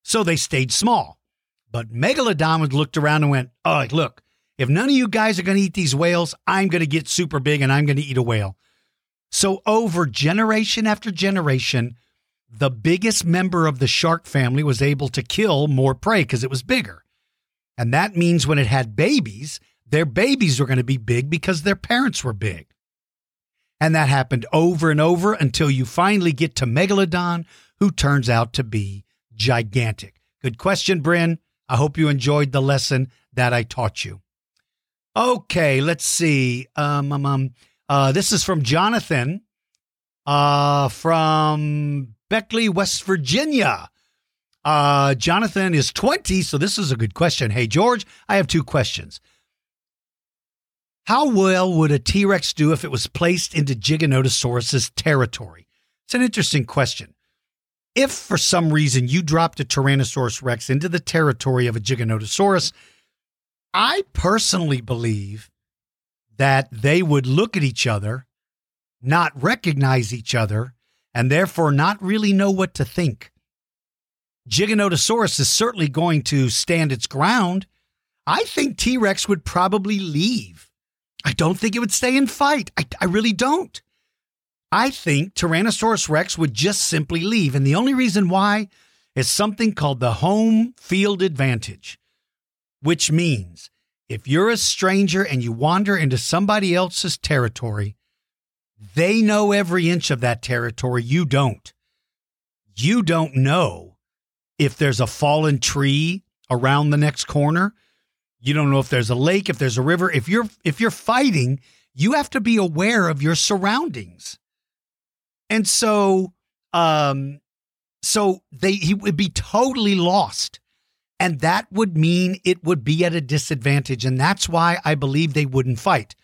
So they stayed small. But Megalodon looked around and went, Oh, look, if none of you guys are going to eat these whales, I'm going to get super big and I'm going to eat a whale. So, over generation after generation, the biggest member of the shark family was able to kill more prey because it was bigger. And that means when it had babies, their babies were going to be big because their parents were big. And that happened over and over until you finally get to Megalodon, who turns out to be gigantic. Good question, Bryn. I hope you enjoyed the lesson that I taught you. Okay, let's see. Um, um, um uh, this is from Jonathan uh, from Beckley, West Virginia. Uh, Jonathan is 20, so this is a good question. Hey, George, I have two questions. How well would a T Rex do if it was placed into Giganotosaurus's territory? It's an interesting question. If for some reason you dropped a Tyrannosaurus Rex into the territory of a Giganotosaurus, I personally believe that they would look at each other, not recognize each other, and therefore not really know what to think. Giganotosaurus is certainly going to stand its ground. I think T Rex would probably leave. I don't think it would stay and fight. I, I really don't. I think Tyrannosaurus Rex would just simply leave. And the only reason why is something called the home field advantage, which means if you're a stranger and you wander into somebody else's territory, they know every inch of that territory. You don't. You don't know if there's a fallen tree around the next corner. You don't know if there's a lake, if there's a river. If you're if you're fighting, you have to be aware of your surroundings. And so um so they he would be totally lost. And that would mean it would be at a disadvantage and that's why I believe they wouldn't fight.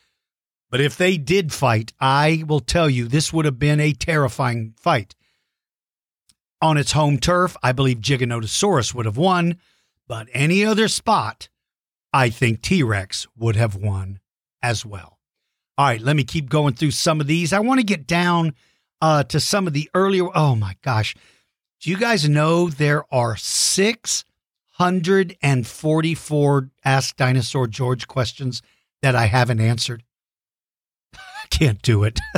But if they did fight, I will tell you this would have been a terrifying fight. On its home turf, I believe Giganotosaurus would have won, but any other spot, I think T Rex would have won as well. All right, let me keep going through some of these. I want to get down uh, to some of the earlier. Oh my gosh. Do you guys know there are 644 Ask Dinosaur George questions that I haven't answered? Can't do it.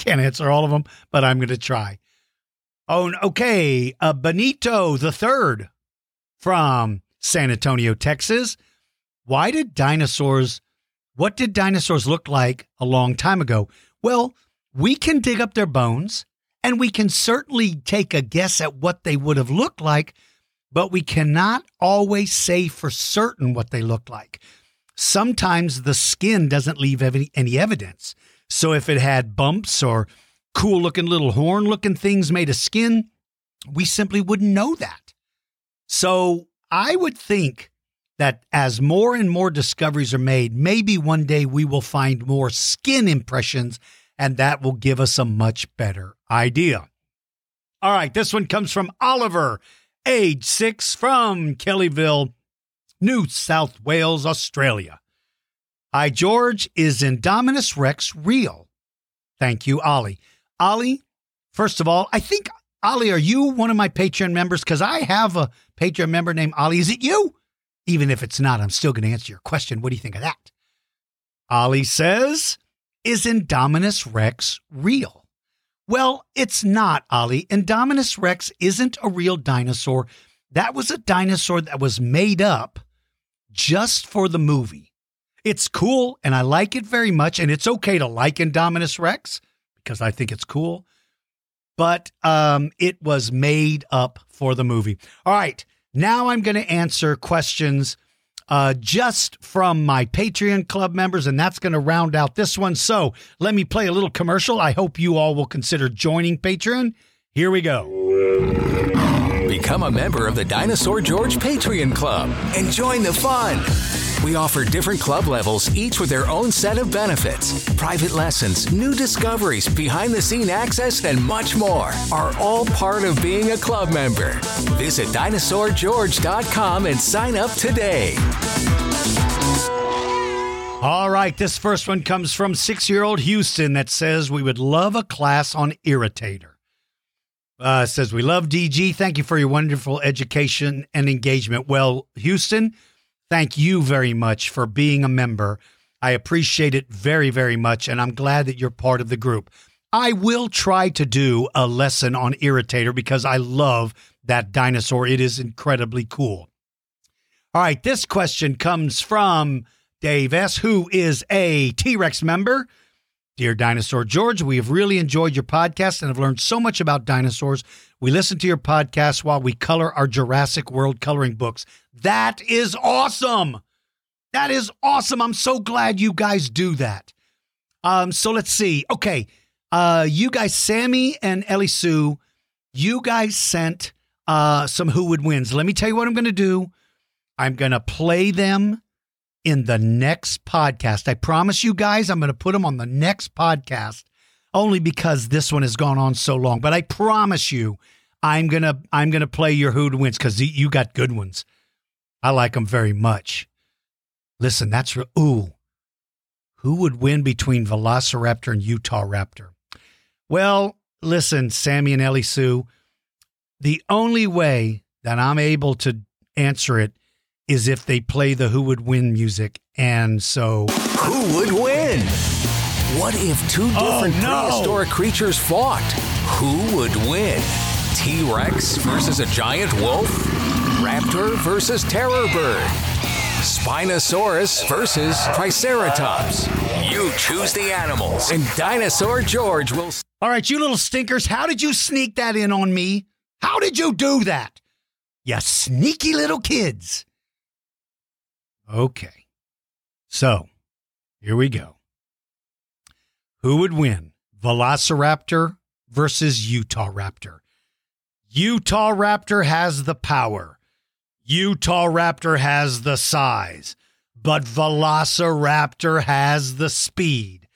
can't answer all of them, but I'm going to try. Oh, okay. Uh, Benito the third from San Antonio, Texas. Why did dinosaurs, what did dinosaurs look like a long time ago? Well, we can dig up their bones and we can certainly take a guess at what they would have looked like, but we cannot always say for certain what they looked like. Sometimes the skin doesn't leave any, any evidence. So if it had bumps or cool looking little horn looking things made of skin, we simply wouldn't know that. So I would think that as more and more discoveries are made, maybe one day we will find more skin impressions, and that will give us a much better idea. All right, this one comes from Oliver, age six, from Kellyville, New South Wales, Australia. Hi, George. Is Indominus Rex real? Thank you, Ollie. Ollie, first of all, I think, Ali, are you one of my Patreon members? Because I have a Patreon member named Ali. Is it you? Even if it's not, I'm still going to answer your question. What do you think of that? Ali says, Is Indominus Rex real? Well, it's not, Ollie. Indominus Rex isn't a real dinosaur. That was a dinosaur that was made up just for the movie. It's cool and I like it very much. And it's okay to like Indominus Rex because I think it's cool. But um, it was made up for the movie. All right. Now I'm going to answer questions uh, just from my Patreon club members, and that's going to round out this one. So let me play a little commercial. I hope you all will consider joining Patreon. Here we go. Become a member of the Dinosaur George Patreon Club and join the fun. We offer different club levels, each with their own set of benefits. Private lessons, new discoveries, behind the scene access, and much more are all part of being a club member. Visit dinosaurgeorge.com and sign up today. All right, this first one comes from six year old Houston that says we would love a class on irritator. Uh, says we love DG. Thank you for your wonderful education and engagement. Well, Houston, thank you very much for being a member. I appreciate it very, very much, and I'm glad that you're part of the group. I will try to do a lesson on Irritator because I love that dinosaur. It is incredibly cool. All right, this question comes from Dave S., who is a T Rex member. Dear Dinosaur George, we have really enjoyed your podcast and have learned so much about dinosaurs. We listen to your podcast while we color our Jurassic World coloring books. That is awesome. That is awesome. I'm so glad you guys do that. Um, so let's see. Okay. Uh, you guys, Sammy and Ellie Sue, you guys sent uh some who would wins. Let me tell you what I'm gonna do. I'm gonna play them in the next podcast. I promise you guys, I'm going to put them on the next podcast only because this one has gone on so long. But I promise you, I'm going to I'm going to play your who wins cuz you got good ones. I like them very much. Listen, that's re- ooh. Who would win between Velociraptor and Utahraptor? Well, listen, Sammy and Ellie Sue, the only way that I'm able to answer it is if they play the who would win music. And so Who would win? What if two oh, different Oh, no. prehistoric creatures fought? Who would win? T Rex versus a giant wolf? Raptor versus terror bird? Spinosaurus versus Triceratops? You choose the animals, and Dinosaur George will. All right, you little stinkers, how did you sneak that in on me? How did you do that? You sneaky little kids. Okay. So, here we go. Who would win? Velociraptor versus Utahraptor. Utah Raptor has the power. Utahraptor has the size. But Velociraptor has the speed.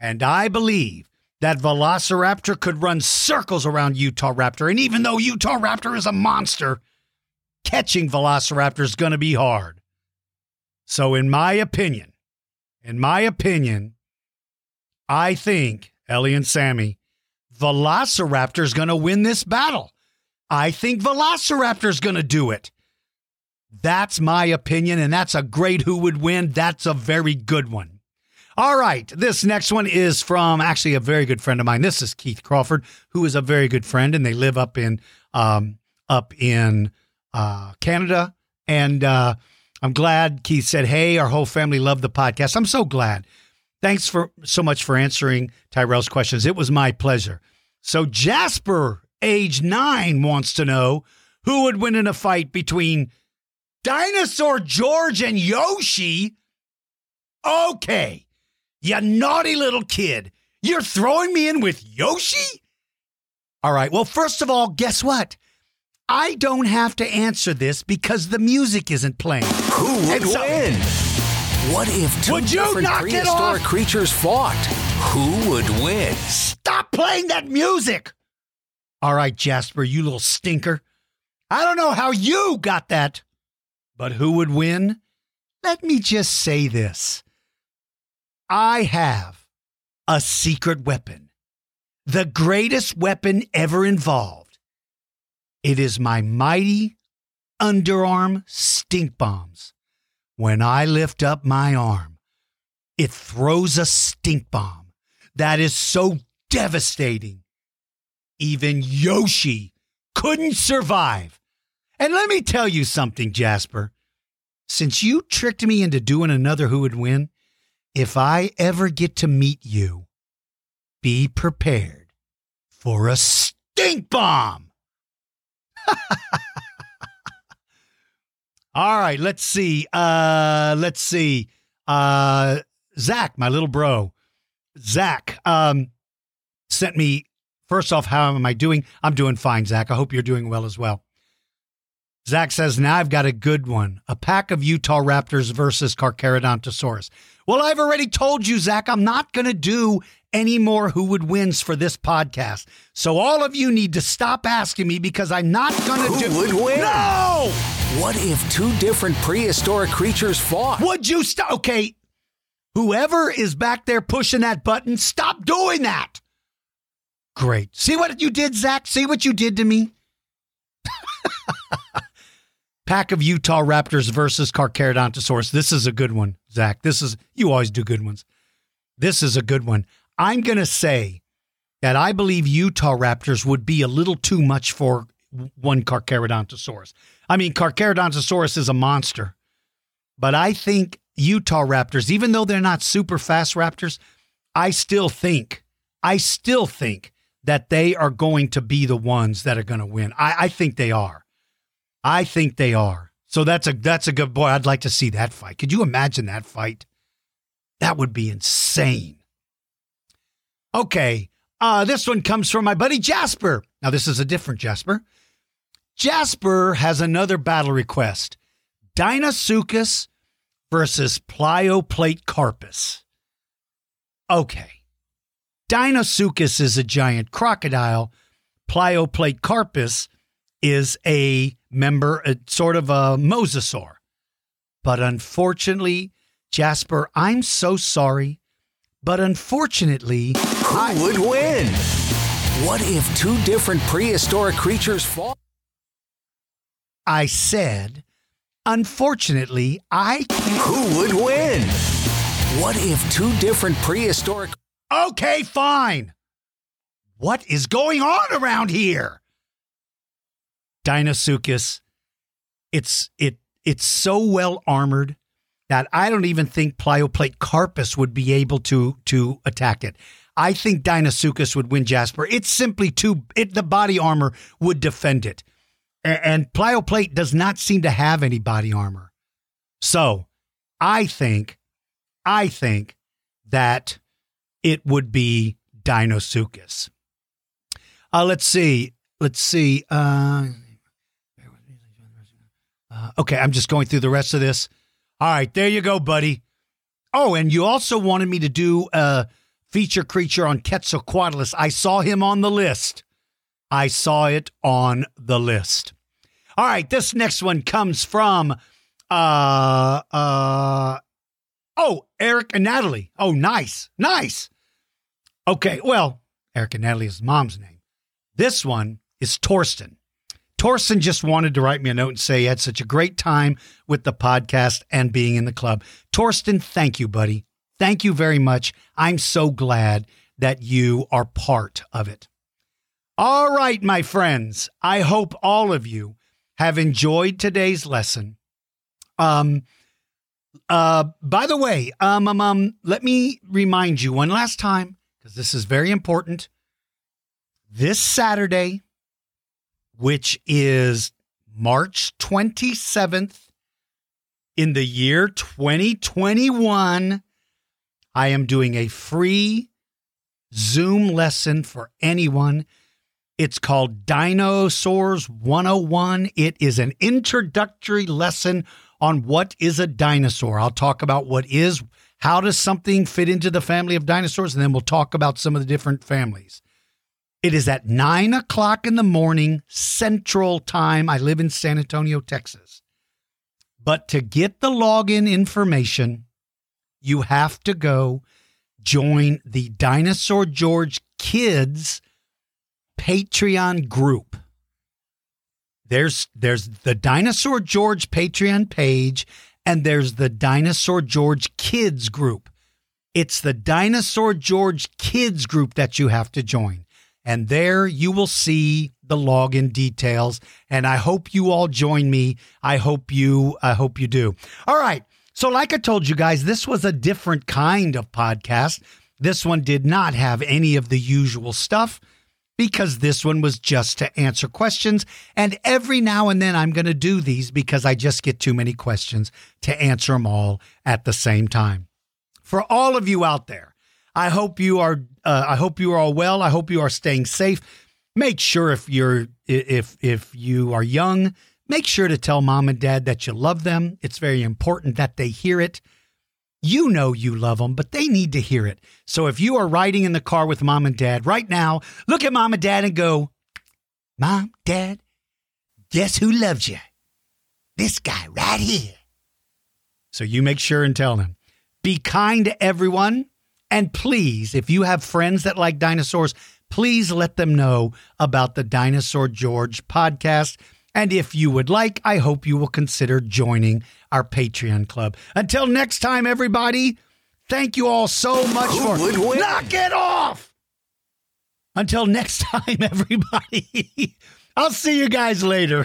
And I believe that Velociraptor could run circles around Utahraptor. And even though Utahraptor is a monster, catching Velociraptor is going to be hard. So, in my opinion, in my opinion, I think, Ellie and Sammy, Velociraptor is going to win this battle. I think Velociraptor is going to do it. That's my opinion, and that's a great who would win. That's a very good one. All right, this next one is from actually a very good friend of mine. This is Keith Crawford, who is a very good friend, and they live up in um, up in uh, Canada. And uh, I'm glad Keith said, "Hey, our whole family loved the podcast." I'm so glad. Thanks for so much for answering Tyrell's questions. It was my pleasure. So Jasper, age nine, wants to know who would win in a fight between Dinosaur George and Yoshi. Okay, you naughty little kid. You're throwing me in with Yoshi? All right, well, first of all, guess what? I don't have to answer this because the music isn't playing. Who would so- win? What if two different prehistoric creatures fought? Who would win? Stop playing that music. All right, Jasper, you little stinker. I don't know how you got that, but who would win? Let me just say this I have a secret weapon. the greatest weapon ever involved. It is my mighty underarm stink bombs. When I lift up my arm, it throws a stink bomb that is so devastating. Even Yoshi couldn't survive. And let me tell you something, Jasper. Since you tricked me into doing another Who Would Win, if I ever get to meet you, be prepared for a stink bomb. All right, let's see. Uh, let's see. Uh, Zach, my little bro, Zach, um, sent me. First off, how am I doing? I'm doing fine, Zach. I hope you're doing well as well. Zach says, now I've got a good one. A pack of Utahraptors versus Carcharodontosaurus. Well, I've already told you, Zach, I'm not going to do any more who would wins for this podcast. So all of you need to stop asking me because I'm not going to do. Who would win? No! What if two different prehistoric creatures fought? Would you stop? Okay. Whoever is back there pushing that button, stop doing that. Great. See what you did, Zach? See what you did to me? Pack of Utahraptors versus Carcharodontosaurus. This is a good one, Zach. This is, you always do good ones. This is a good one. I'm going to say that I believe Utahraptors would be a little too much for one Carcharodontosaurus. I mean, Carcharodontosaurus is a monster, but I think Utahraptors, even though they're not super fast Raptors, I still think, I still think that they are going to be the ones that are going to win. I, I think they are. I think they are. So that's a that's a good boy. I'd like to see that fight. Could you imagine that fight? That would be insane. Okay. Uh, this one comes from my buddy Jasper. Now, this is a different Jasper. Jasper has another battle request Deinosuchus versus Plioplatecarpus. Okay. Deinosuchus is a giant crocodile. Plioplatecarpus is a member, a, sort of a mosasaur. But unfortunately, Jasper, I'm so sorry. But unfortunately, Who I- would win? What if two different prehistoric creatures fought? I said, unfortunately, I. Who would win? What if two different prehistoric Okay, fine. What is going on around here? Deinosuchus, it's it it's so well armored that I don't even think Plioplatecarpus would be able to to attack it. I think Deinosuchus would win Jasper. It's simply too it the body armor would defend it. A- And Plioplate does not seem to have any body armor. So, I think I think that it would be Deinosuchus. Uh, let's see. Let's see. Uh, uh, okay, I'm just going through the rest of this. All right, there you go, buddy. Oh, and you also wanted me to do a feature creature on Quetzalcoatlus. I saw him on the list. I saw it on the list. All right, this next one comes from uh uh oh, Eric and Natalie. Oh, nice. Nice. Okay, well, Eric and Natalie is mom's name. This one is Torsten. Torsten just wanted to write me a note and say he had such a great time with the podcast and being in the club. Torsten, thank you, buddy. Thank you very much. I'm so glad that you are part of it. All right, my friends. I hope all of you have enjoyed today's lesson. Um, uh, by the way, um, um, um, let me remind you one last time because this is very important. This Saturday, which is March 27th in the year 2021, I am doing a free Zoom lesson for anyone. It's called Dinosaurs 101. It is an introductory lesson on what is a dinosaur. I'll talk about what is, how does something fit into the family of dinosaurs, and then we'll talk about some of the different families. It is at nine o'clock in the morning Central Time. I live in San Antonio, Texas. But to get the login information, you have to go join the Dinosaur George Kids Patreon group. There's there's the Dinosaur George Patreon page and there's the Dinosaur George Kids group. It's the Dinosaur George Kids group that you have to join. And there you will see the login details and I hope you all join me. I hope you I hope you do. All right. So like I told you guys, this was a different kind of podcast. This one did not have any of the usual stuff because this one was just to answer questions. And every now and then I'm going to do these because I just get too many questions to answer them all at the same time. For all of you out there, I hope you are. Uh, I hope you are all well. I hope you are staying safe. Make sure if you're if if you are young, make sure to tell mom and dad that you love them. It's very important that they hear it. You know you love them, but they need to hear it. So if you are riding in the car with mom and dad right now, look at mom and dad and go, Mom, Dad, guess who loves you? This guy right here. So you make sure and tell them. Be kind to everyone. And please, if you have friends that like dinosaurs, please let them know about the Dinosaur George podcast. And if you would like, I hope you will consider joining our Patreon club. Until next time, everybody, thank you all so much Who for win? knock it off. Until next time, everybody, I'll see you guys later.